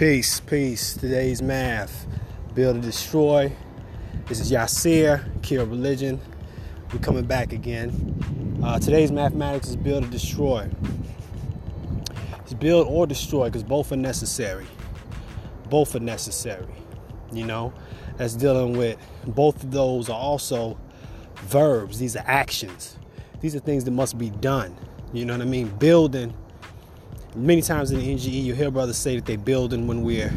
Peace, peace. Today's math. Build or destroy. This is Yasir, Kira Religion. We're coming back again. Uh, today's mathematics is build or destroy. It's build or destroy because both are necessary. Both are necessary. You know, that's dealing with both of those are also verbs. These are actions. These are things that must be done. You know what I mean? Building many times in the NGE, you hear brothers say that they're building when we're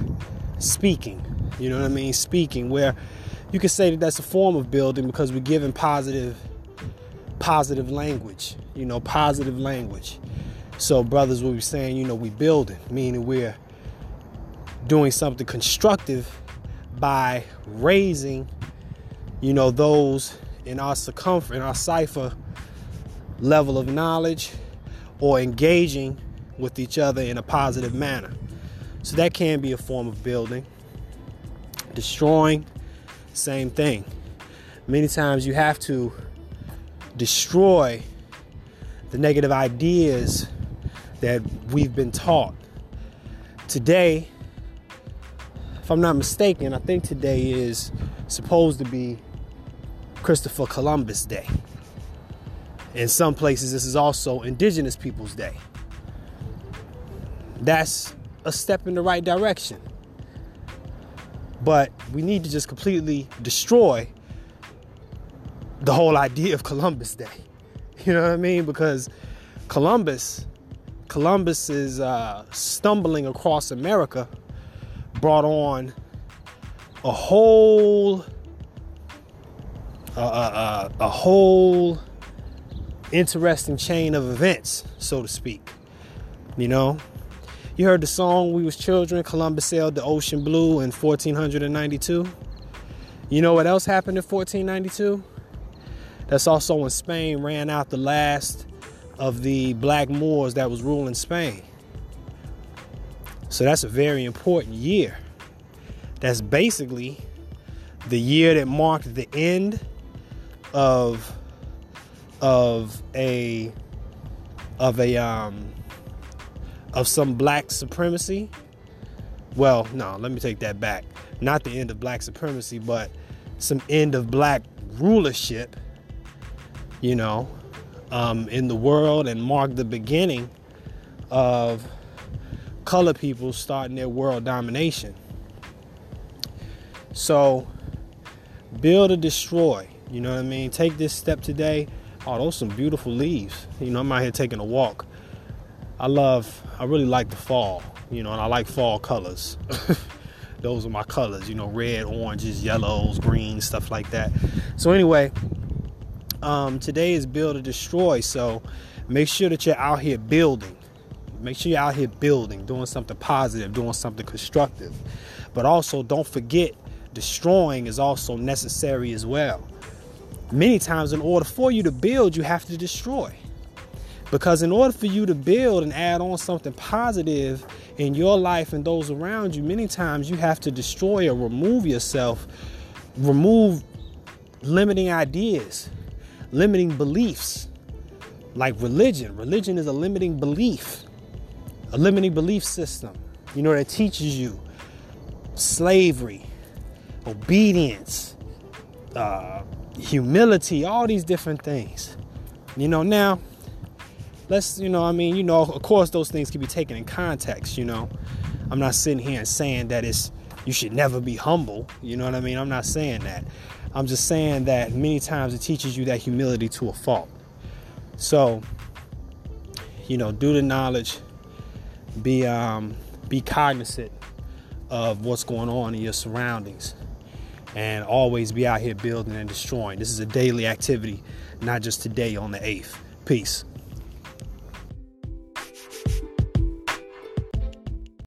speaking. You know what I mean? Speaking, where you could say that that's a form of building because we're giving positive, positive language. You know, positive language. So brothers will be saying, you know, we building, meaning we're doing something constructive by raising, you know, those in our circumference, in our cipher level of knowledge, or engaging with each other in a positive manner. So that can be a form of building. Destroying, same thing. Many times you have to destroy the negative ideas that we've been taught. Today, if I'm not mistaken, I think today is supposed to be Christopher Columbus Day. In some places, this is also Indigenous Peoples Day that's a step in the right direction. But we need to just completely destroy the whole idea of Columbus Day. You know what I mean? Because Columbus, Columbus is uh, stumbling across America, brought on a whole, uh, uh, a whole interesting chain of events, so to speak. You know, you heard the song We Was Children, Columbus sailed the ocean blue in 1492. You know what else happened in 1492? That's also when Spain ran out the last of the black Moors that was ruling Spain. So that's a very important year. That's basically the year that marked the end of of a of a um of some black supremacy. Well, no, let me take that back. Not the end of black supremacy, but some end of black rulership, you know, um, in the world and mark the beginning of color people starting their world domination. So, build or destroy. You know what I mean? Take this step today. Oh, those some beautiful leaves. You know, I'm out here taking a walk. I love, I really like the fall, you know, and I like fall colors. Those are my colors, you know, red, oranges, yellows, greens, stuff like that. So, anyway, um, today is build or destroy. So, make sure that you're out here building. Make sure you're out here building, doing something positive, doing something constructive. But also, don't forget, destroying is also necessary as well. Many times, in order for you to build, you have to destroy. Because in order for you to build and add on something positive in your life and those around you, many times you have to destroy or remove yourself, remove limiting ideas, limiting beliefs. Like religion. Religion is a limiting belief, a limiting belief system, you know, that teaches you slavery, obedience, uh, humility, all these different things. You know, now let's you know i mean you know of course those things can be taken in context you know. I'm not sitting here and saying that it's you should never be humble you know what i mean? I'm not saying that. I'm just saying that many times it teaches you that humility to a fault. So you know do the knowledge be um be cognizant of what's going on in your surroundings and always be out here building and destroying. This is a daily activity not just today on the 8th peace